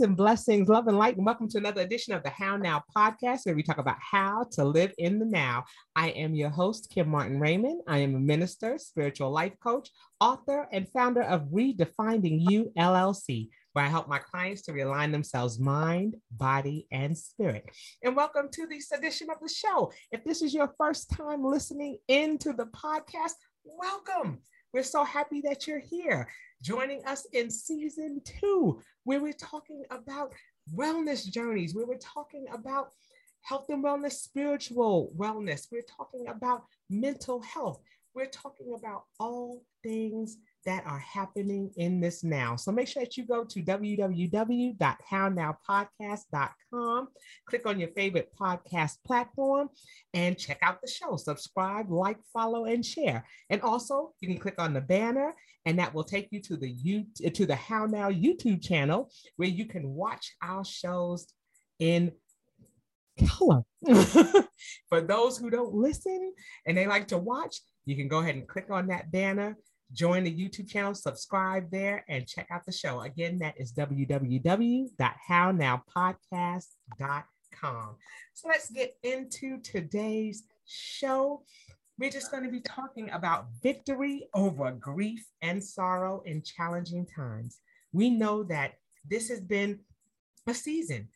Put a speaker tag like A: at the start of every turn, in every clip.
A: And blessings, love and light, and welcome to another edition of the How Now podcast, where we talk about how to live in the now. I am your host, Kim Martin Raymond. I am a minister, spiritual life coach, author, and founder of Redefining You LLC, where I help my clients to realign themselves mind, body, and spirit. And welcome to this edition of the show. If this is your first time listening into the podcast, welcome. We're so happy that you're here joining us in season two, where we're talking about wellness journeys, where we're talking about health and wellness, spiritual wellness. We're talking about mental health. We're talking about all things that are happening in this now. So make sure that you go to www.hownowpodcast.com, click on your favorite podcast platform, and check out the show. Subscribe, like, follow, and share. And also, you can click on the banner, and that will take you to the you to the How Now YouTube channel, where you can watch our shows in color. For those who don't listen and they like to watch, you can go ahead and click on that banner join the YouTube channel, subscribe there, and check out the show. Again, that is www.hownowpodcast.com. So let's get into today's show. We're just going to be talking about victory over grief and sorrow in challenging times. We know that this has been a season.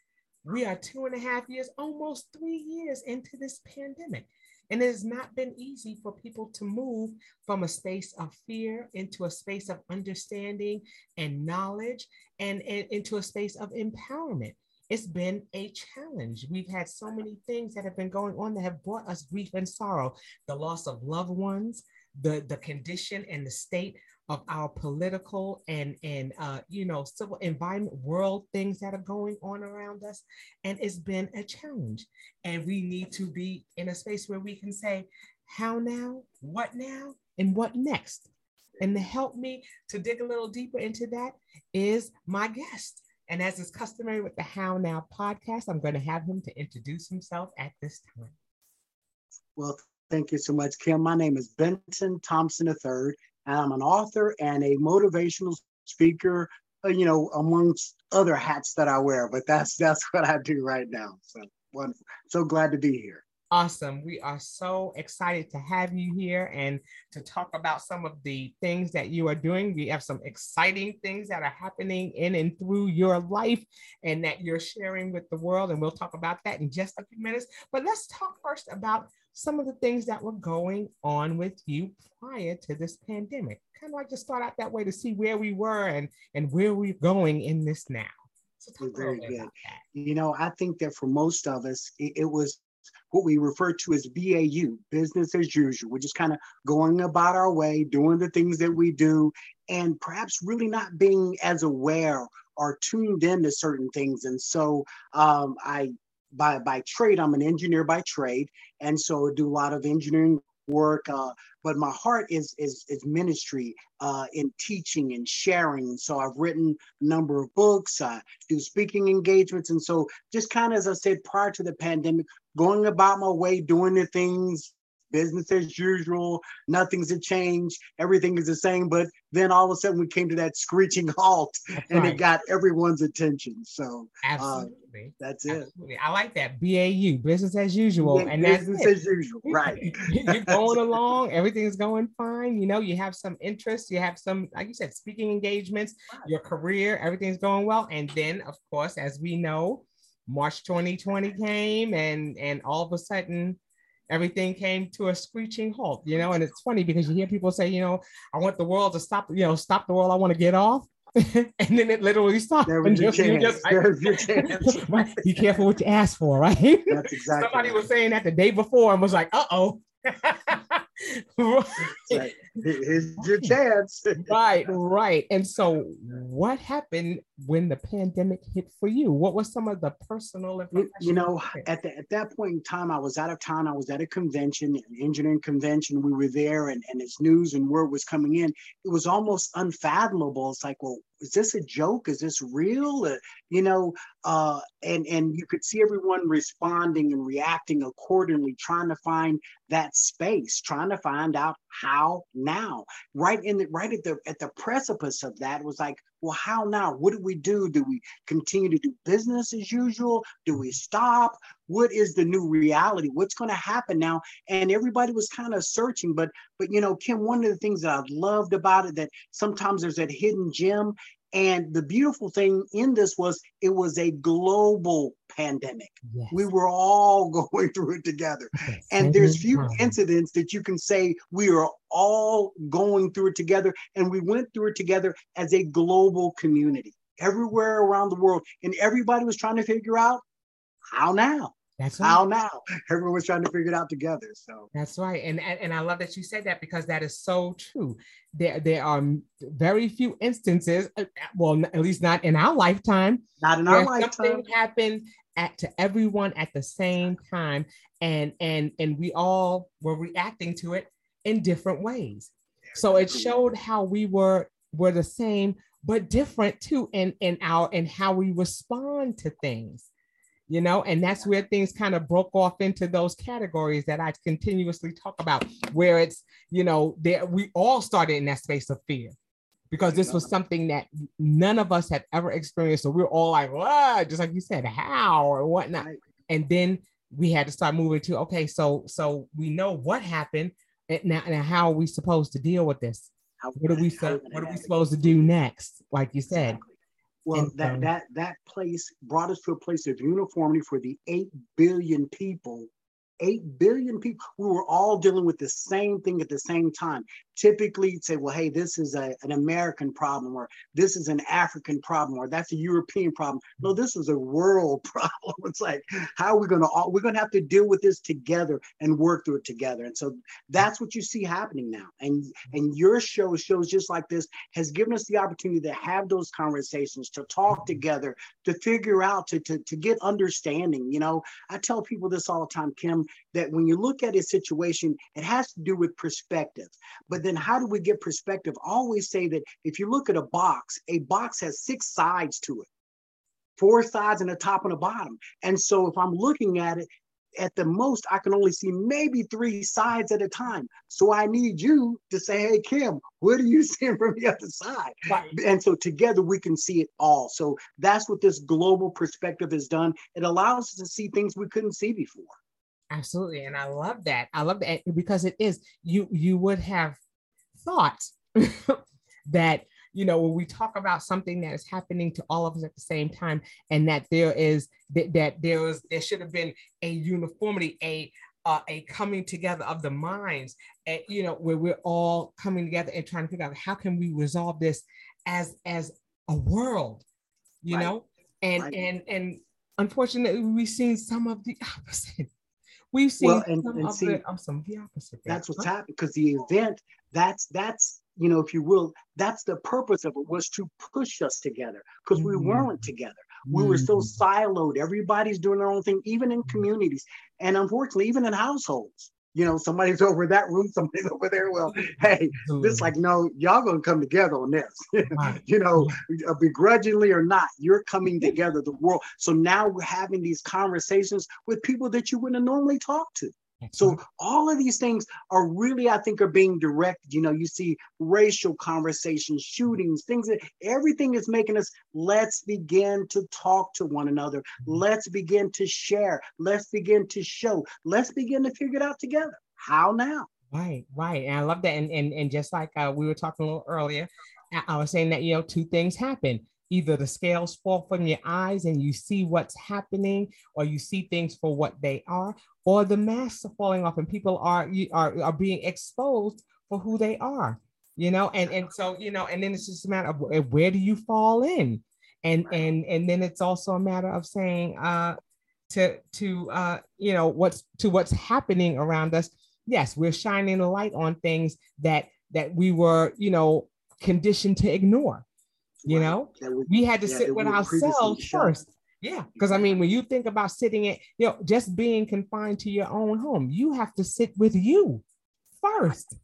A: We are two and a half years, almost three years into this pandemic. And it has not been easy for people to move from a space of fear into a space of understanding and knowledge and, and into a space of empowerment. It's been a challenge. We've had so many things that have been going on that have brought us grief and sorrow, the loss of loved ones, the, the condition and the state of our political and and uh, you know civil environment world things that are going on around us. And it's been a challenge. And we need to be in a space where we can say how now what now and what next? And to help me to dig a little deeper into that is my guest. And as is customary with the how now podcast i'm going to have him to introduce himself at this time.
B: Well Thank you so much, Kim. My name is Benton Thompson III, I'm an author and a motivational speaker, uh, you know, amongst other hats that I wear, but that's that's what I do right now. So wonderful. So glad to be here.
A: Awesome. We are so excited to have you here and to talk about some of the things that you are doing. We have some exciting things that are happening in and through your life and that you're sharing with the world. And we'll talk about that in just a few minutes. But let's talk first about some of the things that were going on with you prior to this pandemic. Kind of like to start out that way to see where we were and, and where we're going in this now.
B: So very good. You know, I think that for most of us, it, it was what we refer to as BAU, business as usual. We're just kind of going about our way, doing the things that we do, and perhaps really not being as aware or tuned in to certain things. And so um, I by by trade, I'm an engineer by trade, and so do a lot of engineering work. Uh, but my heart is is is ministry uh, in teaching and sharing. So I've written a number of books. I do speaking engagements, and so just kind of as I said prior to the pandemic, going about my way, doing the things business as usual. Nothing's a change. Everything is the same. But then all of a sudden we came to that screeching halt that's and right. it got everyone's attention. So
A: uh, absolutely.
B: Uh, that's
A: absolutely. it. I like that. BAU, business as usual.
B: Yeah, and business as usual. Right.
A: You're going along, everything's going fine. You know, you have some interest, you have some, like you said, speaking engagements, right. your career, everything's going well. And then, of course, as we know, March 2020 came and and all of a sudden everything came to a screeching halt, you know. And it's funny because you hear people say, you know, I want the world to stop, you know, stop the world. I want to get off. and then it literally stopped.
B: There was your chance. Just, There's your chance.
A: Be careful what you ask for, right?
B: That's exactly.
A: Somebody right. was saying that the day before and was like, uh oh.
B: right. Here's your chance.
A: right, right. And so, what happened when the pandemic hit for you? What was some of the personal
B: you, you know, at, the, at that point in time, I was out of town. I was at a convention, an engineering convention. We were there, and, and as news and word was coming in, it was almost unfathomable. It's like, well, is this a joke? Is this real? Uh, you know, uh, and and you could see everyone responding and reacting accordingly, trying to find that space, trying to find out how now. Right in the right at the at the precipice of that was like, well, how now? What do we do? Do we continue to do business as usual? Do we stop? What is the new reality? What's going to happen now? And everybody was kind of searching, but but you know, Kim, one of the things that I loved about it that sometimes there's that hidden gem and the beautiful thing in this was it was a global pandemic. Yes. We were all going through it together. Yes. And there's few incidents that you can say we are all going through it together. And we went through it together as a global community everywhere around the world. And everybody was trying to figure out how now? That's right. how now was trying to figure it out together. So
A: that's right, and, and and I love that you said that because that is so true. There there are very few instances, uh, well, at least not in our lifetime,
B: not in our lifetime, something
A: happened at to everyone at the same time, and and and we all were reacting to it in different ways. So it showed how we were were the same but different too, in in our and how we respond to things you know and that's where things kind of broke off into those categories that i continuously talk about where it's you know there we all started in that space of fear because this was something that none of us had ever experienced. So we are all like what just like you said how? or whatnot. And then we had to start moving to okay so so we know what happened and now, now how are we supposed to deal with this? What are we what are we supposed to do next? Like you said
B: well, that, um, that that place brought us to a place of uniformity for the eight billion people 8 billion people we were all dealing with the same thing at the same time. Typically you'd say well hey this is a, an american problem or this is an african problem or that's a european problem. No this is a world problem. It's like how are we going to all we're going to have to deal with this together and work through it together. And so that's what you see happening now. And and your show shows just like this has given us the opportunity to have those conversations to talk together to figure out to to, to get understanding. You know i tell people this all the time kim that when you look at a situation, it has to do with perspective. But then how do we get perspective? I always say that if you look at a box, a box has six sides to it four sides and a top and a bottom. And so if I'm looking at it, at the most, I can only see maybe three sides at a time. So I need you to say, hey, Kim, what are you seeing from the other side? Right. And so together we can see it all. So that's what this global perspective has done. It allows us to see things we couldn't see before.
A: Absolutely. And I love that. I love that because it is you you would have thought that you know when we talk about something that is happening to all of us at the same time and that there is that, that there was there should have been a uniformity a uh, a coming together of the minds and you know where we're all coming together and trying to figure out how can we resolve this as as a world you right. know and right. and and unfortunately we've seen some of the opposite We've seen well, and, some and of see, the, some the opposite.
B: That's what's happening because the event that's that's you know if you will that's the purpose of it was to push us together because mm-hmm. we weren't together we mm-hmm. were so mm-hmm. siloed everybody's doing their own thing even in communities and unfortunately even in households you know, somebody's over that room, somebody's over there. Well, hey, it's like, no, y'all gonna come together on this. you know, uh, begrudgingly or not, you're coming together, the world. So now we're having these conversations with people that you wouldn't normally talk to. So all of these things are really, I think, are being directed. You know, you see racial conversations, shootings, things that everything is making us. Let's begin to talk to one another. Mm-hmm. Let's begin to share. Let's begin to show. Let's begin to figure it out together. How now?
A: Right, right. And I love that. And and, and just like uh, we were talking a little earlier, I was saying that you know two things happen either the scales fall from your eyes and you see what's happening or you see things for what they are or the masks are falling off and people are are, are being exposed for who they are you know? And and so you know and then it's just a matter of where do you fall in? And and and then it's also a matter of saying uh to to uh you know what's to what's happening around us. Yes, we're shining a light on things that that we were, you know, conditioned to ignore. You right. know, we, we, had to yeah, sit with ourselves first. Yeah, because I mean, when you think about sitting at, you know, just being confined to your own home, you have to sit with you first.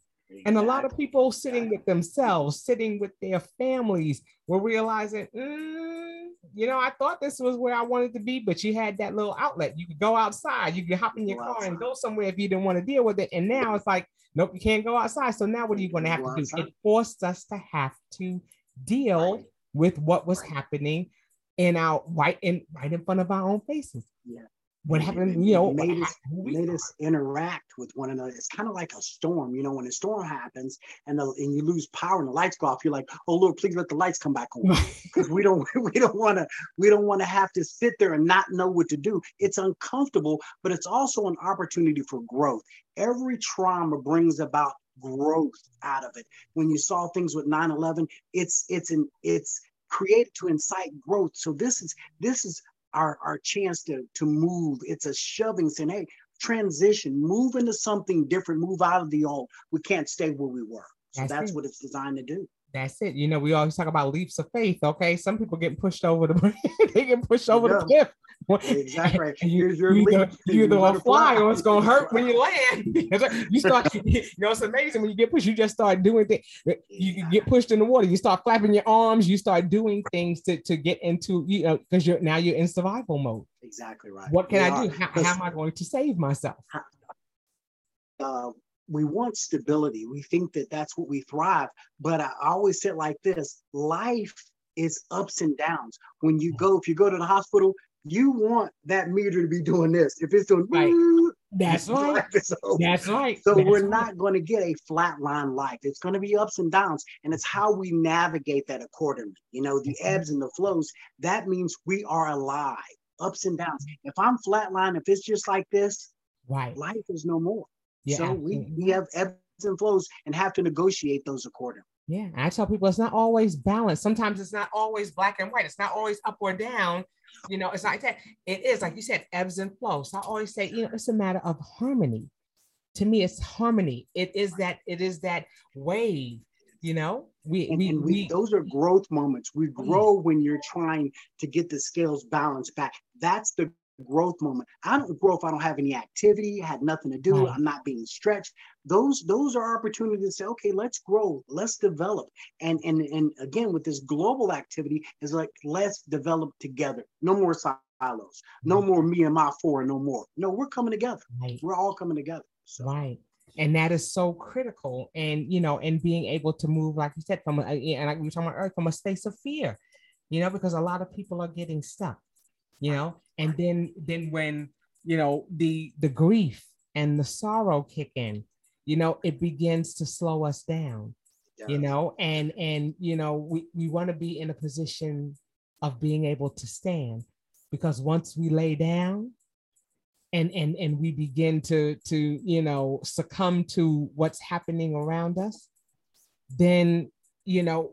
A: And a lot of people sitting with themselves, sitting with their families, were realizing, mm, you know, I thought this was where I wanted to be, but you had that little outlet. You could go outside, you could hop in your go car outside. and go somewhere if you didn't want to deal with it. And now it's like, nope, you can't go outside. So now what are you going to have to do? Outside. It forced us to have to deal right. With what was happening in our right in right in front of our own faces.
B: Yeah
A: what happened, you know,
B: made us, made us interact with one another. It's kind of like a storm, you know, when a storm happens and the, and you lose power and the lights go off, you're like, oh Lord, please let the lights come back on. Because we don't we don't want to we don't want to have to sit there and not know what to do. It's uncomfortable, but it's also an opportunity for growth. Every trauma brings about growth out of it. When you saw things with 9-11, it's it's an it's created to incite growth. So this is this is our, our chance to, to move. It's a shoving saying, hey, transition, move into something different, move out of the old. We can't stay where we were. So that's, that's what it's designed to do.
A: That's it. You know, we always talk about leaps of faith. Okay, some people get pushed over the they get pushed over the cliff.
B: Exactly.
A: you, you either, you either gonna fly or it's gonna hurt when you land. you start, you know, it's amazing when you get pushed. You just start doing things. You get pushed in the water. You start flapping your arms. You start doing things to, to get into you know because you're now you're in survival mode.
B: Exactly right.
A: What can we I are. do? How, how, am I going to save myself?
B: Uh, we want stability. We think that that's what we thrive. But I always say like this: life is ups and downs. When you go, if you go to the hospital, you want that meter to be doing this. If it's doing,
A: right. that's right. That's right.
B: So
A: that's
B: we're
A: right.
B: not going to get a flat line life. It's going to be ups and downs, and it's how we navigate that accordingly. You know, the ebbs and the flows. That means we are alive. Ups and downs. If I'm flatline, if it's just like this,
A: right,
B: life is no more. Yeah, so we, we have ebbs and flows and have to negotiate those accordingly.
A: Yeah, I tell people it's not always balanced. Sometimes it's not always black and white. It's not always up or down. You know, it's like that. It is like you said, ebbs and flows. So I always say, you know, it's a matter of harmony. To me, it's harmony. It is that. It is that wave. You know, we
B: and,
A: we,
B: and
A: we, we
B: those are growth moments. We grow when you're trying to get the scales balanced back. That's the growth moment. I don't grow if I don't have any activity, had nothing to do, right. I'm not being stretched. Those those are opportunities to say, okay, let's grow, let's develop. And and and again, with this global activity, is like let's develop together. No more silos. No right. more me and my four, no more. No, we're coming together. Right. We're all coming together.
A: So. Right and that is so critical and you know and being able to move like you said from a, and like we were talking about earth from a space of fear you know because a lot of people are getting stuck you know and then then when you know the the grief and the sorrow kick in you know it begins to slow us down yeah. you know and and you know we, we want to be in a position of being able to stand because once we lay down and and and we begin to to you know succumb to what's happening around us then you know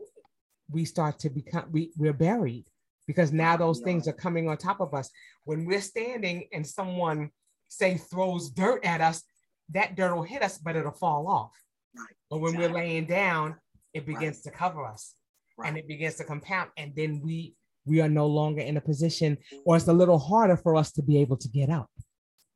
A: we start to become we, we're buried because now those things are coming on top of us. When we're standing and someone say throws dirt at us, that dirt will hit us, but it'll fall off. Right. But when exactly. we're laying down, it begins right. to cover us right. and it begins to compound. And then we we are no longer in a position, mm-hmm. or it's a little harder for us to be able to get up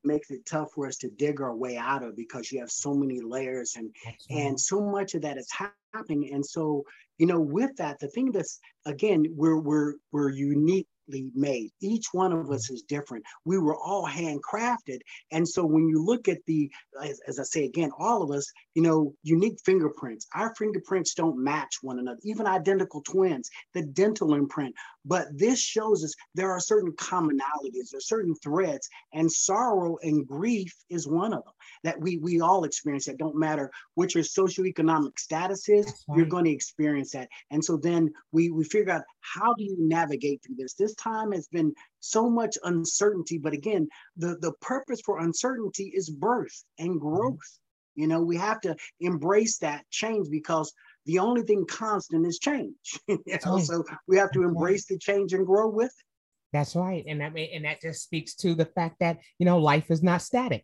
B: makes it tough for us to dig our way out of because you have so many layers and and so much of that is happening and so you know with that the thing that's again we're we're we're unique made. Each one of us is different. We were all handcrafted. And so when you look at the, as, as, I say again, all of us, you know, unique fingerprints, our fingerprints don't match one another, even identical twins, the dental imprint. But this shows us there are certain commonalities, there are certain threads, and sorrow and grief is one of them that we we all experience that don't matter what your socioeconomic status is, right. you're going to experience that. And so then we we figure out how do you navigate through this? This time has been so much uncertainty, but again, the, the purpose for uncertainty is birth and mm-hmm. growth. You know, we have to embrace that change because the only thing constant is change. you know? So we have to embrace the change and grow with it.
A: That's right. And that and that just speaks to the fact that, you know, life is not static.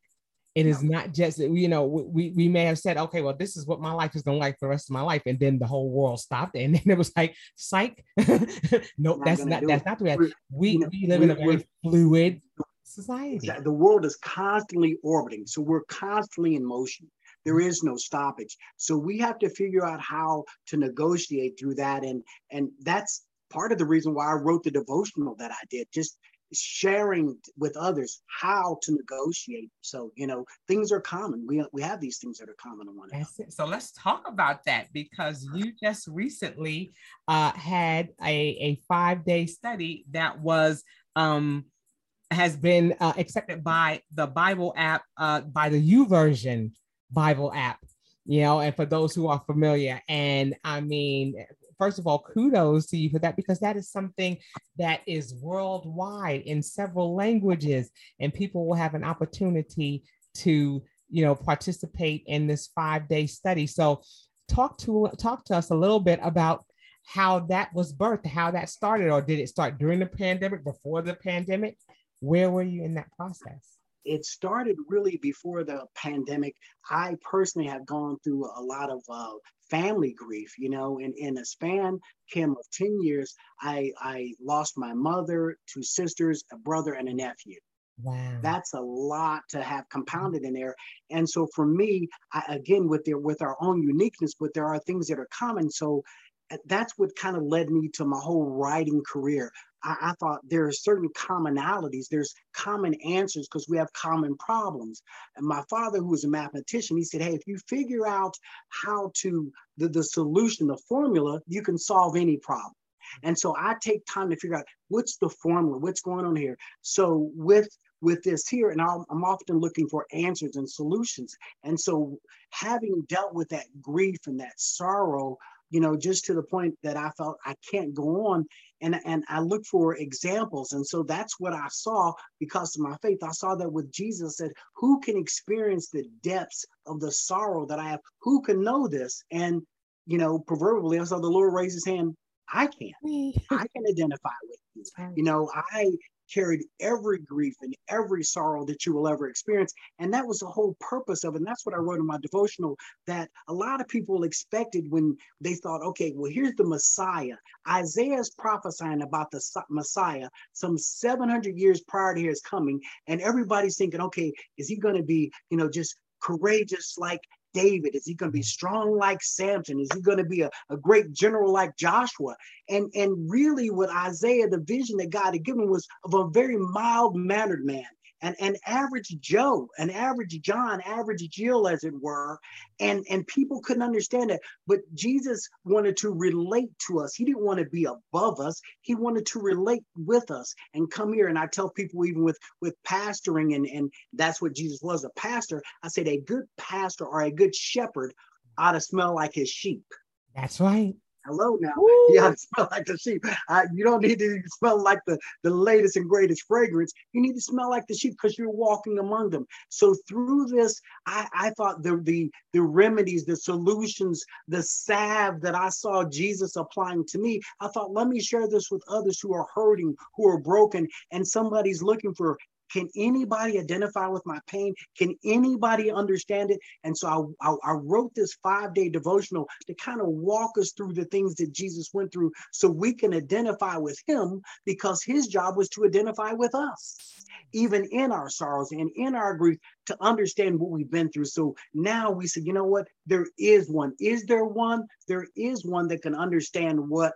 A: It is not just that you know we we may have said okay well this is what my life is going to like for the rest of my life and then the whole world stopped and then it was like psych. No that's not that's it. not the way we, you know, we live in a very fluid society.
B: The world is constantly orbiting so we're constantly in motion. There mm-hmm. is no stoppage so we have to figure out how to negotiate through that and and that's part of the reason why i wrote the devotional that i did just sharing with others how to negotiate. So, you know, things are common. We, we have these things that are common one another.
A: So let's talk about that because you just recently uh, had a, a five day study that was um, has been uh, accepted by the Bible app, uh, by the YouVersion Bible app you know, and for those who are familiar. And I mean, first of all, kudos to you for that because that is something that is worldwide in several languages, and people will have an opportunity to, you know, participate in this five-day study. So, talk to talk to us a little bit about how that was birthed, how that started, or did it start during the pandemic, before the pandemic? Where were you in that process?
B: It started really before the pandemic. I personally have gone through a lot of uh, family grief, you know, in, in a span, Kim, of 10 years, I, I lost my mother, two sisters, a brother, and a nephew.
A: Wow.
B: That's a lot to have compounded in there. And so for me, I, again, with their with our own uniqueness, but there are things that are common. So that's what kind of led me to my whole writing career. I, I thought there are certain commonalities, there's common answers because we have common problems. And my father, who was a mathematician, he said, Hey, if you figure out how to, the, the solution, the formula, you can solve any problem. And so I take time to figure out what's the formula, what's going on here. So with with this here, and I'm, I'm often looking for answers and solutions. And so having dealt with that grief and that sorrow, you know, just to the point that I felt I can't go on. And, and I look for examples. And so that's what I saw because of my faith. I saw that with Jesus said, who can experience the depths of the sorrow that I have? Who can know this? And, you know, proverbially, I saw the Lord raise his hand. I can. I can identify with you. You know, I carried every grief and every sorrow that you will ever experience. And that was the whole purpose of it. And that's what I wrote in my devotional that a lot of people expected when they thought, okay, well, here's the Messiah. Isaiah is prophesying about the Messiah some 700 years prior to his coming. And everybody's thinking, okay, is he going to be, you know, just courageous like David? Is he going to be strong like Samson? Is he going to be a, a great general like Joshua? And, and really, what Isaiah, the vision that God had given was of a very mild mannered man an, an average Joe, an average John, average Jill, as it were. And, and people couldn't understand it. But Jesus wanted to relate to us. He didn't want to be above us. He wanted to relate with us and come here. And I tell people, even with, with pastoring, and, and that's what Jesus was a pastor, I said, a good pastor or a good shepherd ought to smell like his sheep.
A: That's right
B: hello now. Woo. You to smell like the sheep. Uh, you don't need to smell like the, the latest and greatest fragrance. You need to smell like the sheep because you're walking among them. So through this, I, I thought the, the the remedies, the solutions, the salve that I saw Jesus applying to me, I thought, let me share this with others who are hurting, who are broken, and somebody's looking for can anybody identify with my pain? Can anybody understand it? And so I, I, I wrote this five day devotional to kind of walk us through the things that Jesus went through so we can identify with him because his job was to identify with us, even in our sorrows and in our grief, to understand what we've been through. So now we say, you know what? There is one. Is there one? There is one that can understand what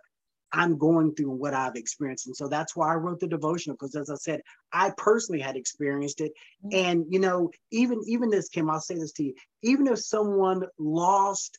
B: I'm going through what I've experienced. And so that's why I wrote the devotional, because as I said, I personally had experienced it. Mm-hmm. And you know, even even this, Kim, I'll say this to you, even if someone lost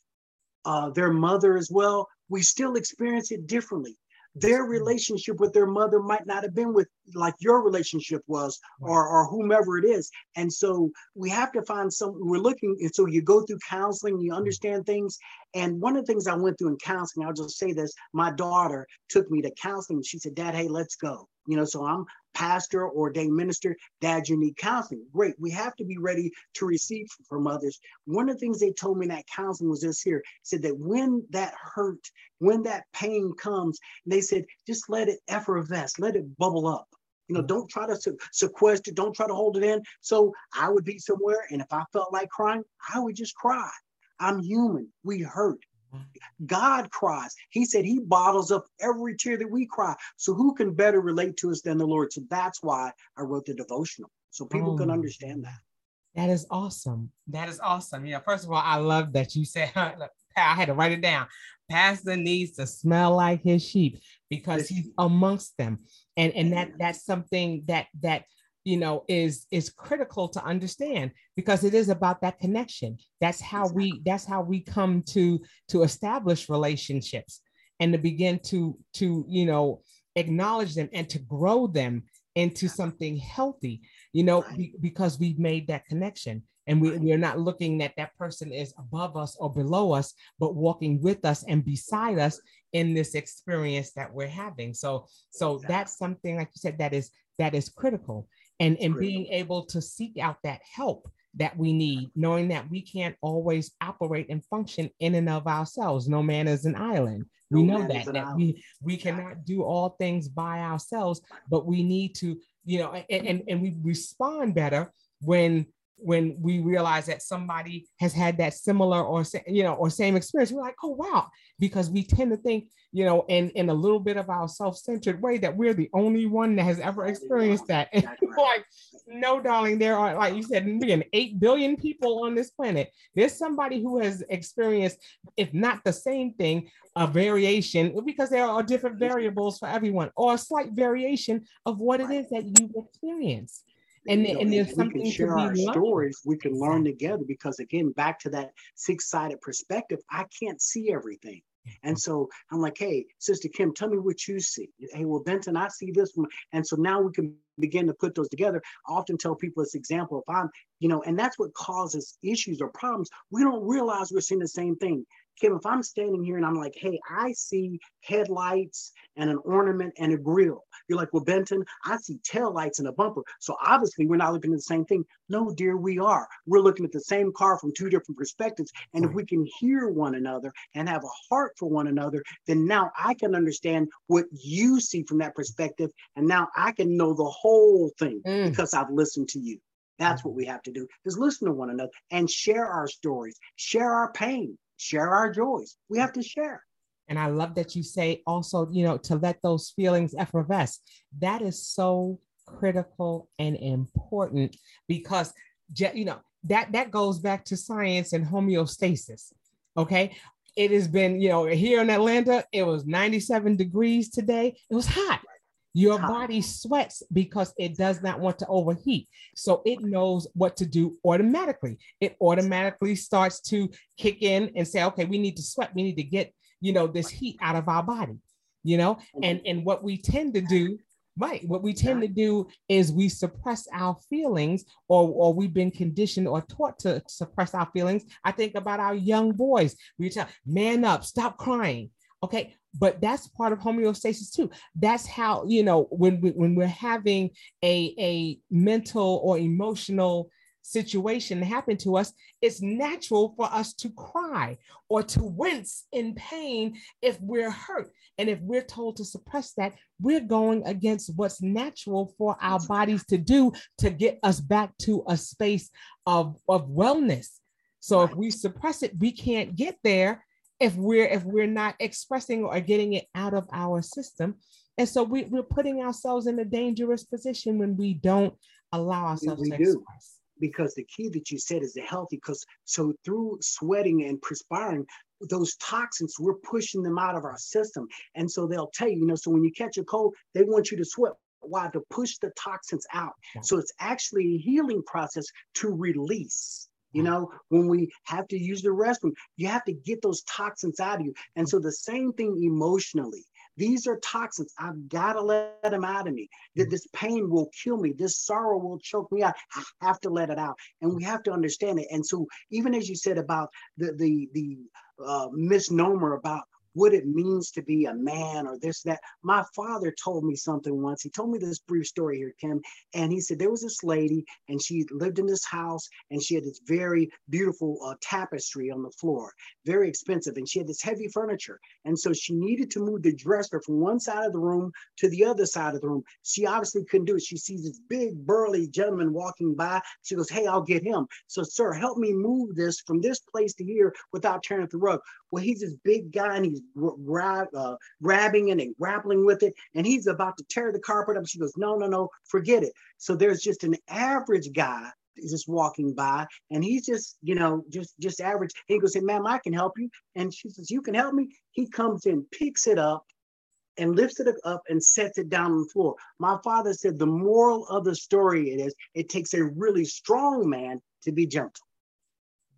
B: uh, their mother as well, we still experience it differently their mm-hmm. relationship with their mother might not have been with like your relationship was mm-hmm. or or whomever it is. And so we have to find some we're looking and so you go through counseling you mm-hmm. understand things. And one of the things i went through in counseling i'll just say this my daughter took me to counseling. She said dad hey let's go. You know so i'm pastor or ordained minister, dad, you need counseling. Great. We have to be ready to receive from others. One of the things they told me in that counseling was this here said that when that hurt, when that pain comes, they said, just let it effervesce, let it bubble up. You know, don't try to sequester, don't try to hold it in. So I would be somewhere, and if I felt like crying, I would just cry. I'm human. We hurt. God cries. He said he bottles up every tear that we cry. So who can better relate to us than the Lord? So that's why I wrote the devotional. So people oh, can understand that.
A: That is awesome. That is awesome. Yeah. First of all, I love that you said I had to write it down. Pastor needs to smell like his sheep because he's amongst them. And and that that's something that that you know is is critical to understand because it is about that connection. That's how we that's how we come to to establish relationships and to begin to to you know acknowledge them and to grow them into something healthy you know be, because we've made that connection. And we, we are not looking that that person is above us or below us but walking with us and beside us in this experience that we're having. So so that's something like you said that is that is critical and and being able to seek out that help that we need knowing that we can't always operate and function in and of ourselves. No man is an island. We no know that that we we cannot do all things by ourselves but we need to you know and, and and we respond better when when we realize that somebody has had that similar or you know or same experience we're like oh wow because we tend to think you know in in a little bit of our self-centered way that we're the only one that has ever experienced that. And like no darling there are like you said being 8 billion people on this planet. There's somebody who has experienced if not the same thing a variation because there are different variables for everyone or a slight variation of what it is that you've experienced and, you know, and there's something
B: we can share our stories we can learn together because again back to that six-sided perspective i can't see everything and so I'm like, hey, Sister Kim, tell me what you see. Hey, well, Benton, I see this one. And so now we can begin to put those together. I often tell people this example if I'm, you know, and that's what causes issues or problems. We don't realize we're seeing the same thing. Kim, if I'm standing here and I'm like, hey, I see headlights and an ornament and a grill. You're like, well, Benton, I see tail lights and a bumper. So obviously we're not looking at the same thing. No, dear, we are. We're looking at the same car from two different perspectives. And if we can hear one another and have a heart for one another, then now I can understand what you see from that perspective. And now I can know the whole thing mm. because I've listened to you. That's what we have to do is listen to one another and share our stories, share our pain, share our joys. We have to share.
A: And I love that you say also, you know, to let those feelings effervesce. That is so critical and important because, you know, that that goes back to science and homeostasis. Okay. It has been, you know, here in Atlanta, it was 97 degrees today. It was hot. Your body sweats because it does not want to overheat. So it knows what to do automatically. It automatically starts to kick in and say, okay, we need to sweat. We need to get, you know, this heat out of our body, you know? Mm-hmm. And and what we tend to do, right, what we tend to do is we suppress our feelings or, or we've been conditioned or taught to suppress our feelings. I think about our young boys. We tell, man up, stop crying. Okay, but that's part of homeostasis too. That's how you know when we, when we're having a a mental or emotional situation happen to us, it's natural for us to cry or to wince in pain if we're hurt. And if we're told to suppress that, we're going against what's natural for our bodies to do to get us back to a space of, of wellness. So if we suppress it, we can't get there if we're if we're not expressing or getting it out of our system. And so we, we're putting ourselves in a dangerous position when we don't allow ourselves we to do. express.
B: Because the key that you said is the healthy because so through sweating and perspiring those toxins we're pushing them out of our system. And so they'll tell you you know so when you catch a cold they want you to sweat. Why? To push the toxins out. Yeah. so it's actually a healing process to release you know, when we have to use the restroom, you have to get those toxins out of you. And so the same thing emotionally. These are toxins. I've got to let them out of me. That this pain will kill me. This sorrow will choke me out. I have to let it out, and we have to understand it. And so, even as you said about the the the uh, misnomer about what it means to be a man or this, that. My father told me something once. He told me this brief story here, Kim. And he said there was this lady and she lived in this house and she had this very beautiful uh, tapestry on the floor, very expensive. And she had this heavy furniture. And so she needed to move the dresser from one side of the room to the other side of the room. She obviously couldn't do it. She sees this big, burly gentleman walking by. She goes, Hey, I'll get him. So, sir, help me move this from this place to here without tearing the rug. Well, he's this big guy and he's grab, uh, grabbing it and grappling with it, and he's about to tear the carpet up. She goes, No, no, no, forget it. So there's just an average guy just walking by and he's just you know just just average. And he goes say ma'am i can help you. And she says you can help me? He comes in picks it up and lifts it up and sets it down on the floor. My father said the moral of the story is it takes a really strong man to be gentle.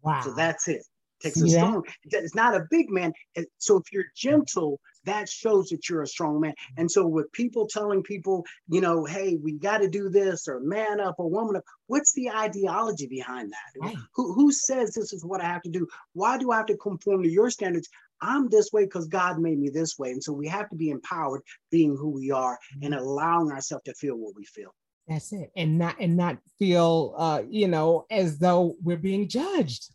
B: Wow. so that's it takes a strong. It's not a big man. So if you're gentle, that shows that you're a strong man. And so with people telling people, you know, hey, we got to do this or man up or woman up, what's the ideology behind that? Right. Who, who says this is what I have to do? Why do I have to conform to your standards? I'm this way because God made me this way. And so we have to be empowered being who we are and mm-hmm. allowing ourselves to feel what we feel.
A: That's it. And not and not feel uh, you know, as though we're being judged.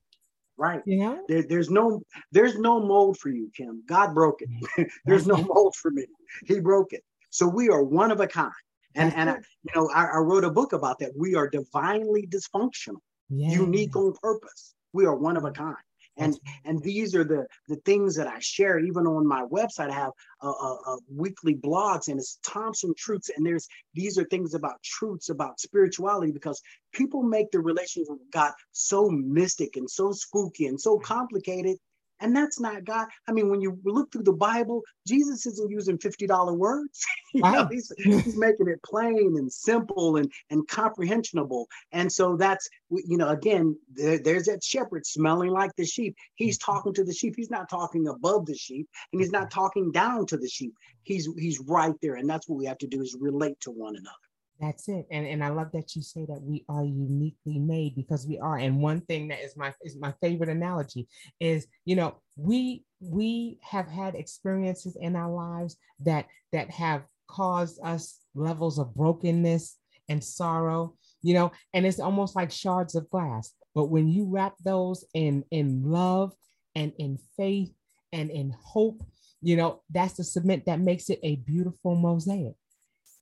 B: Right. Yeah. There, there's no there's no mold for you, Kim. God broke it. there's no mold for me. He broke it. So we are one of a kind. And and I, you know, I, I wrote a book about that. We are divinely dysfunctional, yeah. unique on purpose. We are one of a kind and and these are the the things that i share even on my website. I have a, a, a, weekly blogs and it's thompson truths. And there's these are things about truths about spirituality because people make the relationship with god so mystic and so spooky and so mm-hmm. complicated and that's not God. I mean, when you look through the Bible, Jesus isn't using $50 words. you know, he's, he's making it plain and simple and, and comprehensible. And so that's, you know, again, there, there's that shepherd smelling like the sheep. He's mm-hmm. talking to the sheep. He's not talking above the sheep and he's not talking down to the sheep. He's he's right there. And that's what we have to do is relate to one another.
A: That's it. And and I love that you say that we are uniquely made because we are. And one thing that is my is my favorite analogy is, you know, we we have had experiences in our lives that that have caused us levels of brokenness and sorrow, you know, and it's almost like shards of glass. But when you wrap those in in love and in faith and in hope, you know, that's the cement that makes it a beautiful mosaic.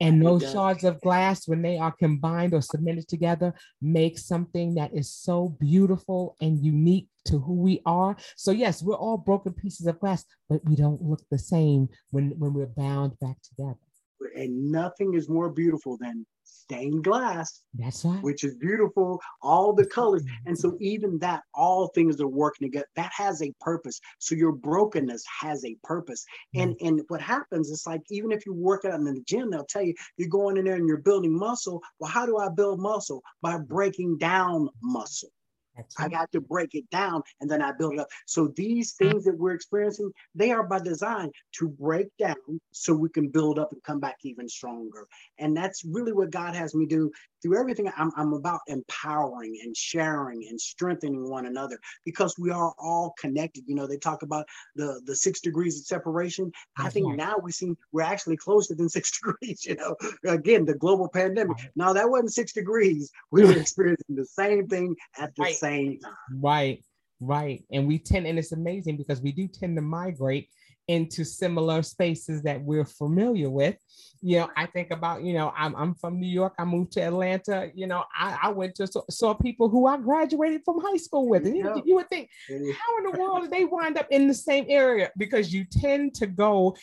A: And those shards of glass, when they are combined or cemented together, make something that is so beautiful and unique to who we are. So, yes, we're all broken pieces of glass, but we don't look the same when, when we're bound back together.
B: And nothing is more beautiful than stained glass.
A: That's right.
B: Which is beautiful, all the colors. And so even that, all things are working together. That has a purpose. So your brokenness has a purpose. And and what happens is like even if you work out in the gym, they'll tell you you're going in there and you're building muscle. Well, how do I build muscle? By breaking down muscle. I got to break it down and then I build it up. So these things that we're experiencing, they are by design to break down so we can build up and come back even stronger. And that's really what God has me do through everything. I'm, I'm about empowering and sharing and strengthening one another because we are all connected. You know, they talk about the, the six degrees of separation. I think mm-hmm. now we see we're actually closer than six degrees, you know, again, the global pandemic. Now that wasn't six degrees. We were experiencing the same thing at the same same time.
A: Right, right. And we tend, and it's amazing because we do tend to migrate into similar spaces that we're familiar with. You know, I think about, you know, I'm, I'm from New York. I moved to Atlanta. You know, I, I went to saw, saw people who I graduated from high school with. And you, you would think, how in the world did they wind up in the same area? Because you tend to go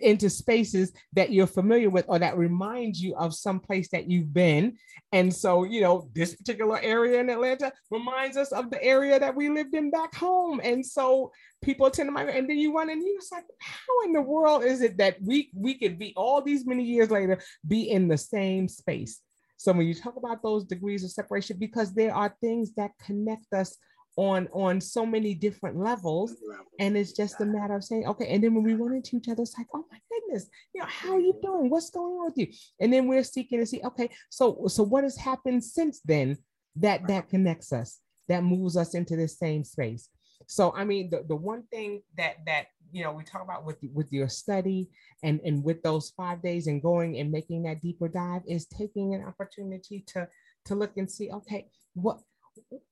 A: into spaces that you're familiar with or that remind you of some place that you've been. And so, you know, this particular area in Atlanta reminds us of the area that we lived in back home. And so people tend to migrate, and then you run and you're like, how in the world is it that we we could be all these many years later be in the same space? So when you talk about those degrees of separation, because there are things that connect us on on so many different levels and it's just a matter of saying okay and then when we run into each other it's like oh my goodness you know how are you mm-hmm. doing? What's going on with you? And then we're seeking to see okay so so what has happened since then that that connects us that moves us into the same space So I mean, the, the one thing that that you know we talk about with with your study and and with those five days and going and making that deeper dive is taking an opportunity to to look and see, okay, what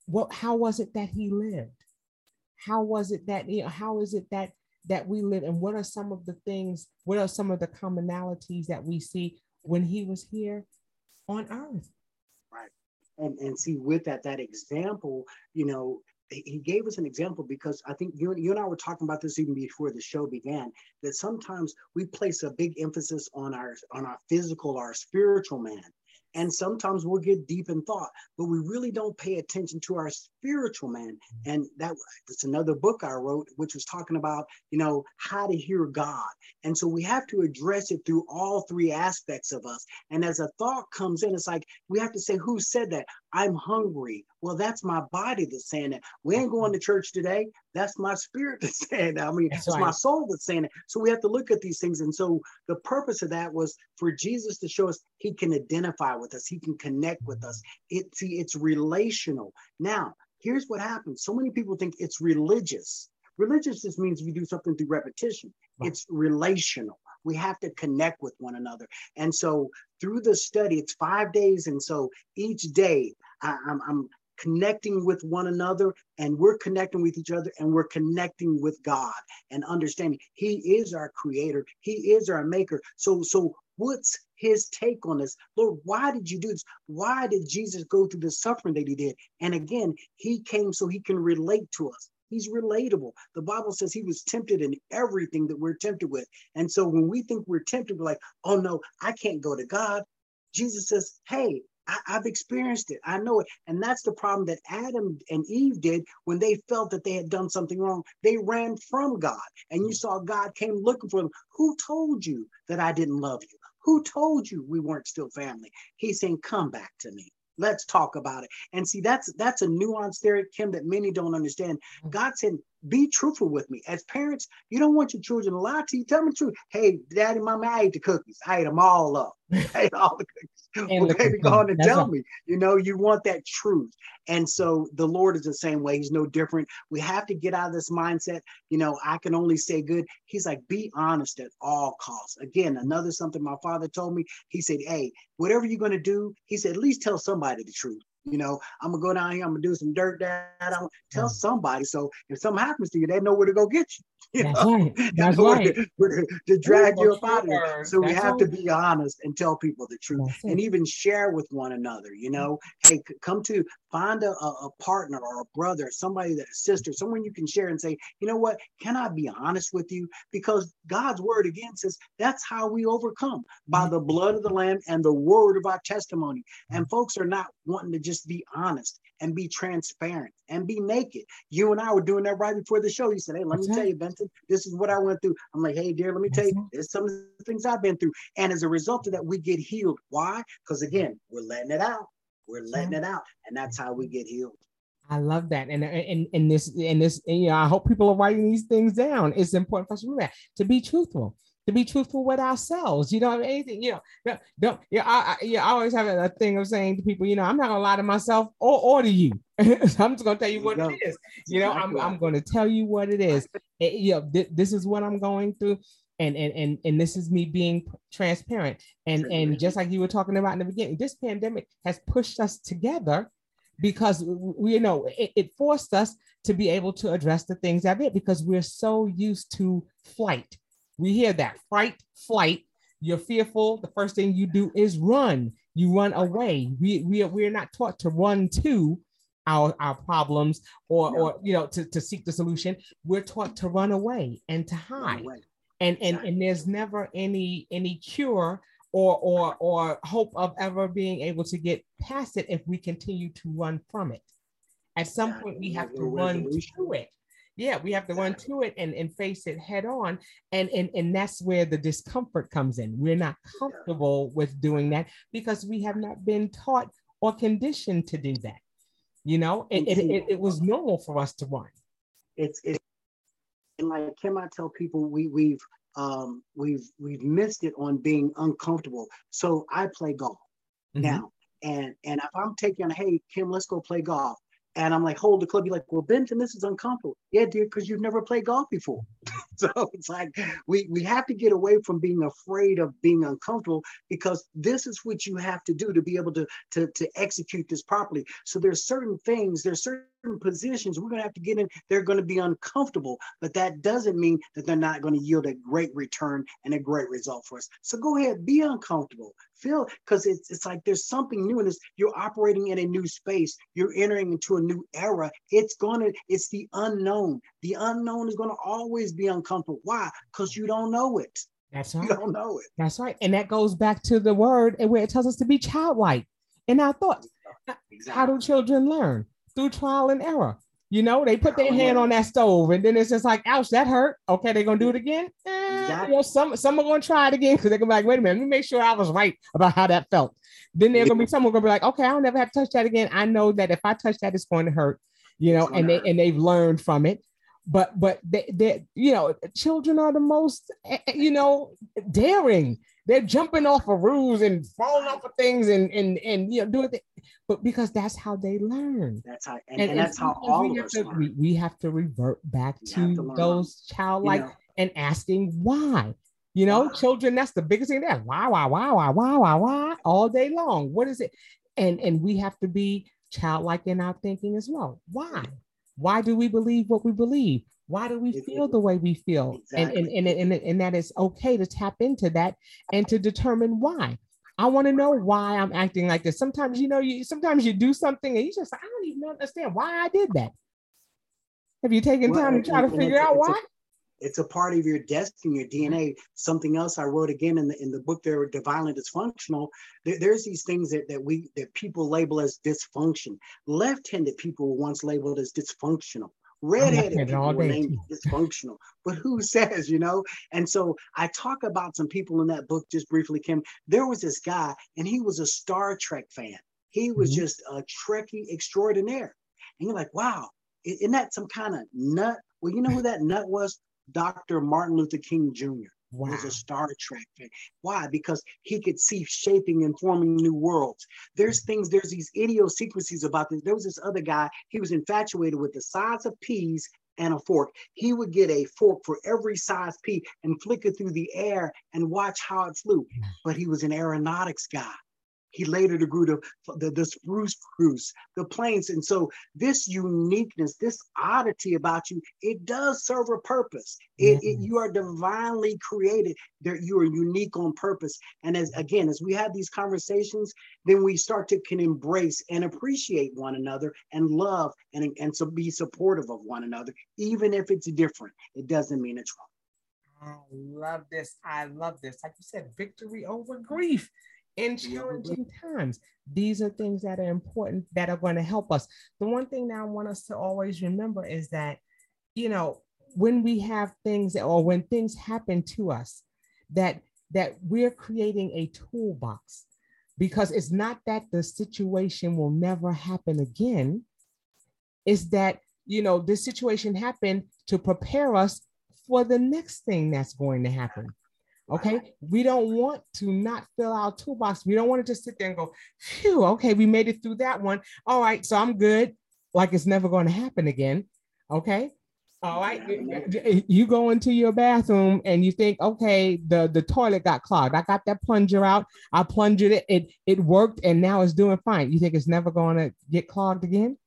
A: what how was it that he lived? How was it that you know how is it that that we live? And what are some of the things what are some of the commonalities that we see when he was here on earth?
B: Right. And and see with that that example you know he gave us an example because I think you, you and I were talking about this even before the show began. That sometimes we place a big emphasis on our on our physical, our spiritual man, and sometimes we'll get deep in thought, but we really don't pay attention to our spiritual man. Mm-hmm. And that that's another book I wrote, which was talking about, you know, how to hear God. And so we have to address it through all three aspects of us. And as a thought comes in, it's like we have to say, who said that? I'm hungry. Well, that's my body that's saying that. We ain't going mm-hmm. to church today. That's my spirit that's saying that. I mean, that's it's right. my soul that's saying it. So we have to look at these things. And so the purpose of that was for Jesus to show us he can identify with us, he can connect with us. It see, it's relational. Now, here's what happens. So many people think it's religious. Religious just means you do something through repetition. Right. It's relational. We have to connect with one another. And so through the study, it's five days. And so each day I, I'm, I'm connecting with one another and we're connecting with each other and we're connecting with God and understanding. He is our creator. He is our maker. So so what's his take on this? Lord why did you do this? Why did jesus go through the suffering that he did? And again he came so he can relate to us. He's relatable. The Bible says he was tempted in everything that we're tempted with. And so when we think we're tempted, we're like, oh no, I can't go to God. Jesus says, hey, I, have experienced it. I know it. And that's the problem that Adam and Eve did when they felt that they had done something wrong. They ran from God. And you saw God came looking for them. Who told you that I didn't love you? Who told you we weren't still family? He's saying, come back to me. Let's talk about it. And see, that's that's a nuance there, Kim, that many don't understand. Mm. God said, be truthful with me. As parents, you don't want your children to lie to you. Tell them the truth. Hey, daddy, mama, I ate the cookies. I ate them all up. I ate all the cookies. well, baby, go on and That's tell me. You know, you want that truth. And so the Lord is the same way. He's no different. We have to get out of this mindset. You know, I can only say good. He's like, be honest at all costs. Again, another something my father told me. He said, hey, whatever you're going to do, he said, at least tell somebody the truth. You know, I'm gonna go down here. I'm gonna do some dirt down. I'm gonna tell mm. somebody. So if something happens to you, they know where to go get you. you
A: That's know? right. That's
B: right. To, to, drag you up out of there. So That's we have right. to be honest and tell people the truth, and even share with one another. You know, hey, come to find a, a partner or a brother, somebody that a sister, someone you can share and say, you know what? Can I be honest with you? Because God's word again says that's how we overcome by mm-hmm. the blood of the Lamb and the word of our testimony. And folks are not wanting to just be honest and be transparent and be naked. You and I were doing that right before the show. You said, Hey, let That's me right. tell you, Benton, this is what I went through. I'm like, Hey, dear, let me That's tell you, there's some of the things I've been through. And as a result of that, we get healed. Why? Because again, we're letting it out. We're letting it out. And that's how we get healed.
A: I love that. And and and this and this, and, you know, I hope people are writing these things down. It's important for us to remember that, to be truthful to be truthful with ourselves. You know, anything, you know, don't, don't yeah, I, I, yeah, I always have a, thing of saying to people, you know, I'm not gonna lie to myself or, or to you. I'm just gonna tell you what it is. You know, I'm, I'm gonna tell you what it is. It, you know, th- this is what I'm going through. And, and and and this is me being transparent and and just like you were talking about in the beginning this pandemic has pushed us together because we you know it, it forced us to be able to address the things that it because we're so used to flight we hear that fright, flight. You're fearful. The first thing you do is run. You run away. We we are, we're not taught to run to our, our problems or or you know to, to seek the solution. We're taught to run away and to hide. And and and there's never any any cure or or or hope of ever being able to get past it if we continue to run from it. At some point, we have to run to it yeah we have to run to it and, and face it head on. And, and and that's where the discomfort comes in. We're not comfortable with doing that because we have not been taught or conditioned to do that you know? It, it, it, it was normal for us to run.
B: It's it's and like kim i tell people we we've um we've we've missed it on being uncomfortable. So i play golf mm-hmm. now. And and if i'm taking hey kim let's go play golf And I'm like, hold the club. You're like, well, Benton, this is uncomfortable. Yeah, dear, because you've never played golf before. so it's like we we have to get away from being afraid of being uncomfortable because this is what you have to do to be able to to, to execute this properly. So there's certain things, there's certain positions we're going to have to get in they're going to be uncomfortable but that doesn't mean that they're not going to yield a great return and a great result for us. So go ahead be uncomfortable. Feel because it's, it's like there's something new in this you're operating in a new space you're entering into a new era it's going to it's the unknown. The unknown is going to always be uncomfortable. Why? Because you don't know it.
A: That's right.
B: you don't know it.
A: That's right. And that goes back to the word and where it tells us to be childlike. In our thoughts exactly. how do children learn through trial and error. You know, they put their hand on that stove and then it's just like, ouch, that hurt. Okay, they're gonna do it again. Eh, you know, some some are gonna try it again because they're gonna be like, wait a minute, let me make sure I was right about how that felt. Then they're gonna be someone gonna be like, okay, I'll never have to touch that again. I know that if I touch that, it's going to hurt, you know, and they and they've learned from it. But but they they you know, children are the most eh, eh, you know daring they're jumping off of roofs and falling off of things and and and you know doing it, but because that's how they learn.
B: That's how, and, and, and that's how all of us
A: to, we, we, have to revert back we to, those childlike you know, and asking why. You know, children. That's the biggest thing. There, why, why, why, why, why, why, why, all day long. What is it? And and we have to be childlike in our thinking as well. Why? Why do we believe what we believe? Why do we feel the way we feel? Exactly. And, and, and, and, and that is okay to tap into that and to determine why. I want to know why I'm acting like this. Sometimes, you know, you sometimes you do something and you just, I don't even understand why I did that. Have you taken time well, to try to figure out why?
B: A, it's a part of your destiny, your DNA. Something else I wrote again in the in the book there, Divinely Dysfunctional. There, there's these things that, that we that people label as dysfunction. Left-handed people were once labeled as dysfunctional redheaded people were named dysfunctional. But who says, you know? And so I talk about some people in that book just briefly, Kim. There was this guy, and he was a Star Trek fan. He was mm-hmm. just a Trekkie extraordinaire. And you're like, wow, isn't that some kind of nut? Well, you know who that nut was? Dr. Martin Luther King Jr wow. was a Star Trek fan. Why? Because he could see shaping and forming new worlds. There's things, there's these idiosyncrasies about this. There was this other guy, he was infatuated with the size of peas and a fork. He would get a fork for every size pea and flick it through the air and watch how it flew. Hmm. But he was an aeronautics guy. He later grew to the, the spruce spruce, the planes. And so this uniqueness, this oddity about you, it does serve a purpose. It, mm-hmm. it, you are divinely created. That you are unique on purpose. And as again, as we have these conversations, then we start to can embrace and appreciate one another and love and, and so be supportive of one another, even if it's different. It doesn't mean it's wrong.
A: I love this. I love this. Like you said, victory over grief in challenging times. These are things that are important that are going to help us. The one thing that I want us to always remember is that, you know, when we have things or when things happen to us, that that we're creating a toolbox because it's not that the situation will never happen again. It's that, you know, this situation happened to prepare us for the next thing that's going to happen. Okay. We don't want to not fill our toolbox. We don't want to just sit there and go, phew, okay, we made it through that one. All right, so I'm good. Like it's never going to happen again. Okay. All right. You go into your bathroom and you think, okay, the, the toilet got clogged. I got that plunger out. I plunged it. It it worked and now it's doing fine. You think it's never going to get clogged again?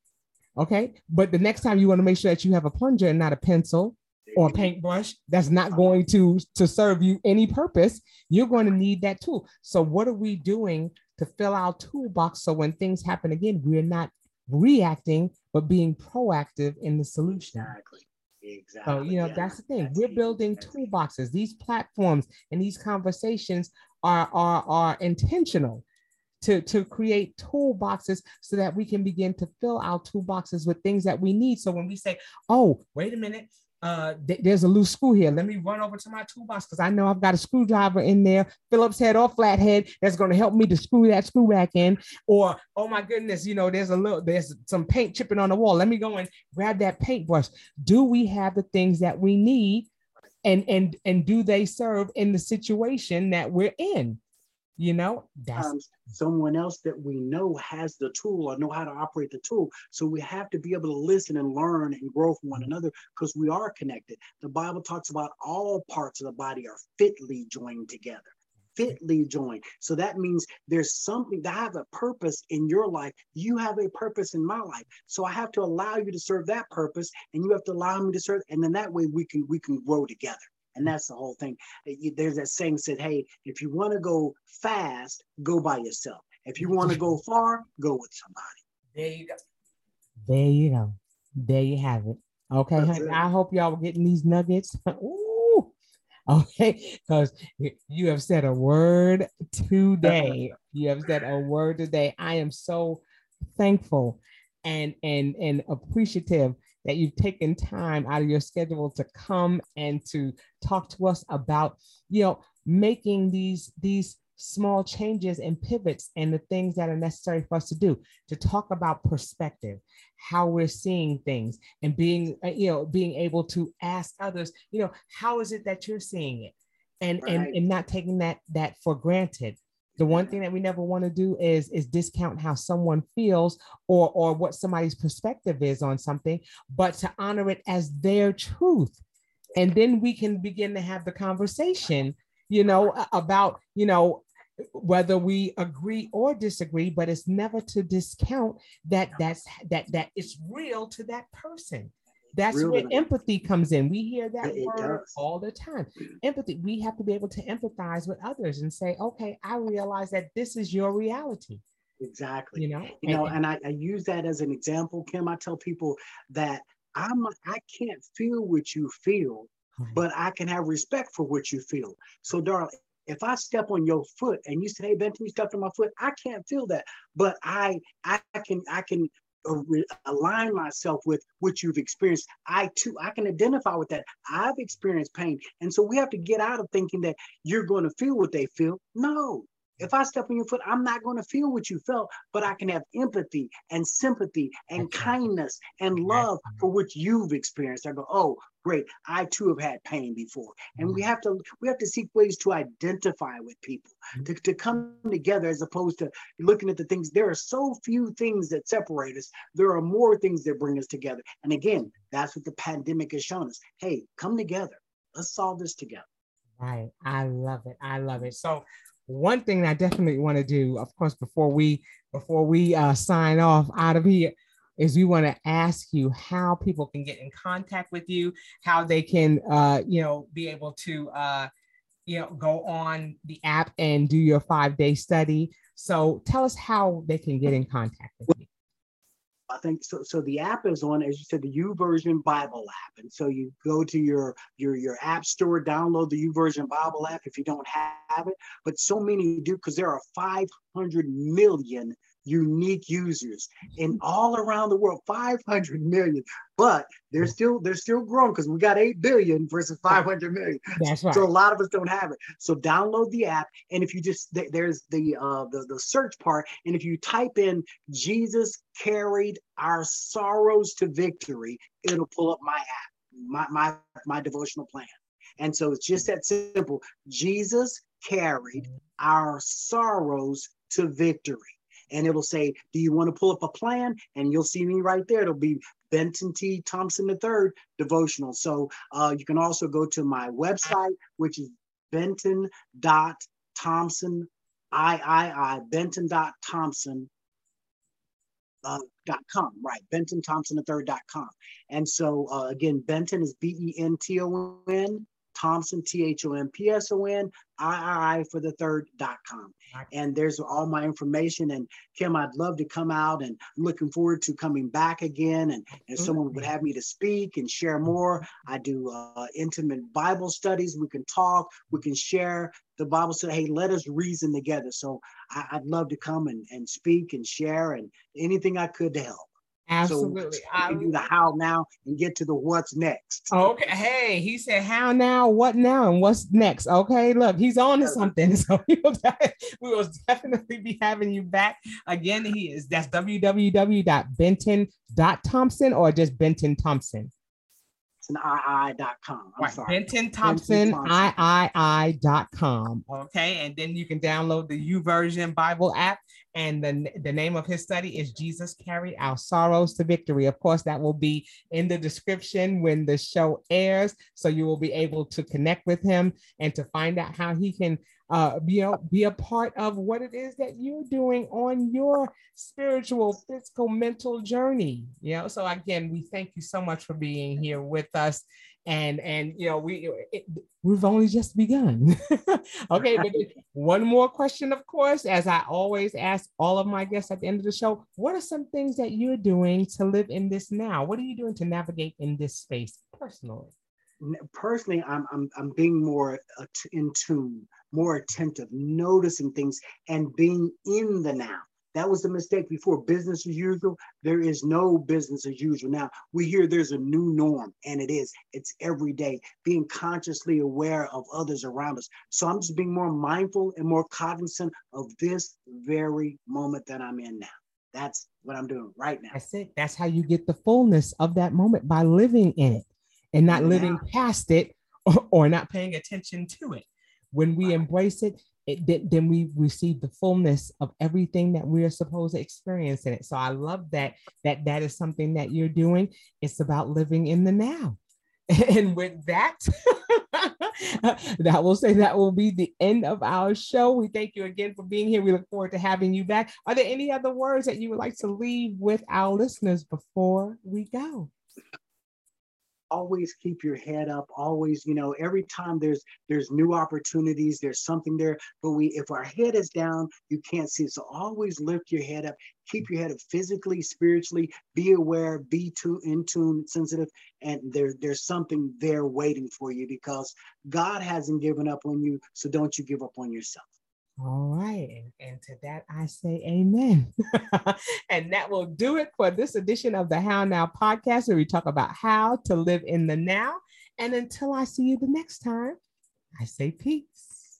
A: Okay. But the next time you want to make sure that you have a plunger and not a pencil or paintbrush that's not going to to serve you any purpose you're going to need that tool so what are we doing to fill our toolbox so when things happen again we're not reacting but being proactive in the solution
B: exactly Exactly.
A: So, you know, yeah. that's the thing. That's We're building toolboxes. These platforms and these conversations are, are, are intentional to, to create toolboxes so that we can begin to fill our toolboxes with things that we need. So when we say, oh, wait a minute, uh, th- there's a loose screw here. Let me run over to my toolbox because I know I've got a screwdriver in there, Phillips head or flathead, that's going to help me to screw that screw back in. Or, oh my goodness, you know, there's a little, there's some paint chipping on the wall. Let me go and grab that paintbrush. Do we have the things that we need? And, and and do they serve in the situation that we're in? You know,
B: that's um, someone else that we know has the tool or know how to operate the tool. So we have to be able to listen and learn and grow from one another because we are connected. The Bible talks about all parts of the body are fitly joined together fitly joined. So that means there's something that have a purpose in your life. You have a purpose in my life. So I have to allow you to serve that purpose and you have to allow me to serve. And then that way we can we can grow together. And that's the whole thing. There's that saying said, hey, if you want to go fast, go by yourself. If you want to go far, go with somebody.
A: There you go. There you go. There you have it. Okay. I hope y'all were getting these nuggets. Ooh. Okay. Because you have said a word today. you have said a word today. I am so thankful and and and appreciative that you've taken time out of your schedule to come and to talk to us about, you know, making these these small changes and pivots and the things that are necessary for us to do to talk about perspective how we're seeing things and being uh, you know being able to ask others you know how is it that you're seeing it and right. and, and not taking that that for granted the one thing that we never want to do is is discount how someone feels or or what somebody's perspective is on something but to honor it as their truth. And then we can begin to have the conversation you know about you know whether we agree or disagree but it's never to discount that that's that that is real to that person that's Real where empathy comes in. We hear that it word does. all the time. Empathy. We have to be able to empathize with others and say, okay, I realize that this is your reality.
B: Exactly. You know, you know, and, and I, I use that as an example, Kim. I tell people that I'm I can't feel what you feel, but I can have respect for what you feel. So, darling, if I step on your foot and you say, "Hey, Benton, you stepped on my foot," I can't feel that, but I I can I can Uh, align myself with what you've experienced. I too i can identify with that. I've experienced pain. And so we have to get out of thinking that you're going to feel what they feel. No if I step on your foot, I'm not going to feel what you felt, but I can have empathy and sympathy and kindness and love for what you've experienced. I go, oh, great. I too have had pain before. And we mm-hmm. have to we have to seek ways to identify with people, mm-hmm. to, to come together as opposed to looking at the things. There are so few things that separate us. There are more things that bring us together. And again, that's what the pandemic has shown us. Hey, come together. Let's solve this together.
A: Right. I love it. I love it. So one thing I definitely want to do, of course, before we before we uh, sign off out of here, is we want to ask you how people can get in contact with you, how they can, uh, you know, be able to, uh, you know, go on the app and do your five day study. So tell us how they can get in contact.
B: I think so. So the app is on, as you said, the YouVersion Bible app, and so you go to your your your app store, download the YouVersion Bible app if you don't have it. But so many do because there are 500 million unique users in all around the world 500 million. But they're still they're still growing because we got 8 billion versus 500 million.
A: That's right.
B: so a lot of us don't have it. So download the app and if you just there's the uh the, the search part and if you type in jesus carried our sorrows to victory it'll pull up my app my my my devotional plan. And so it's just that simple. Jesus carried our sorrows to victory and it'll say, Do you want to pull up a plan? And you'll see me right there. It'll be Benton T. Thompson III devotional. So uh, you can also go to my website, which is benton.thompson, I, I, I, benton.thompson. Uh, dot com right benton thompson the third dot com and so uh, again benton is b-e-n-t-o-n Thompson, T H O M P S O N, I I for the third dot com. And there's all my information. And Kim, I'd love to come out and I'm looking forward to coming back again. And if someone would have me to speak and share more, I do uh, intimate Bible studies. We can talk, we can share. The Bible said, hey, let us reason together. So I, would love to come and, and speak and share and anything I could to help.
A: Absolutely.
B: So I can do the how now and get to the what's next.
A: Okay. Hey, he said how now, what now, and what's next. Okay, look, he's on to something. So we will, we will definitely be having you back again. He is that's www.benton.thompson or just Benton Thompson.
B: BentonThompsonII.com. I'm
A: right.
B: sorry.
A: Benton Thompson III.com. Okay. And then you can download the YouVersion Bible app. And the, the name of his study is Jesus Carried Our Sorrows to Victory. Of course, that will be in the description when the show airs. So you will be able to connect with him and to find out how he can uh, be, a, be a part of what it is that you're doing on your spiritual, physical, mental journey. You know, so again, we thank you so much for being here with us. And and you know we it, we've only just begun. okay, but one more question, of course, as I always ask all of my guests at the end of the show, what are some things that you're doing to live in this now? What are you doing to navigate in this space personally?
B: Personally, I'm I'm, I'm being more in tune, more attentive, noticing things, and being in the now. That was the mistake before. Business as usual. There is no business as usual. Now we hear there's a new norm, and it is. It's every day being consciously aware of others around us. So I'm just being more mindful and more cognizant of this very moment that I'm in now. That's what I'm doing right now.
A: That's it. That's how you get the fullness of that moment by living in it and not living past it or, or not paying attention to it. When we embrace it, it, then we receive the fullness of everything that we are supposed to experience in it. So I love that that that is something that you're doing. It's about living in the now. And with that, that will say that will be the end of our show. We thank you again for being here. We look forward to having you back. Are there any other words that you would like to leave with our listeners before we go?
B: Always keep your head up always you know every time there's there's new opportunities there's something there but we if our head is down you can't see so always lift your head up keep your head up physically spiritually be aware be too in tune sensitive and there there's something there waiting for you because god hasn't given up on you so don't you give up on yourself
A: all right. And, and to that, I say amen. and that will do it for this edition of the How Now podcast, where we talk about how to live in the now. And until I see you the next time, I say peace.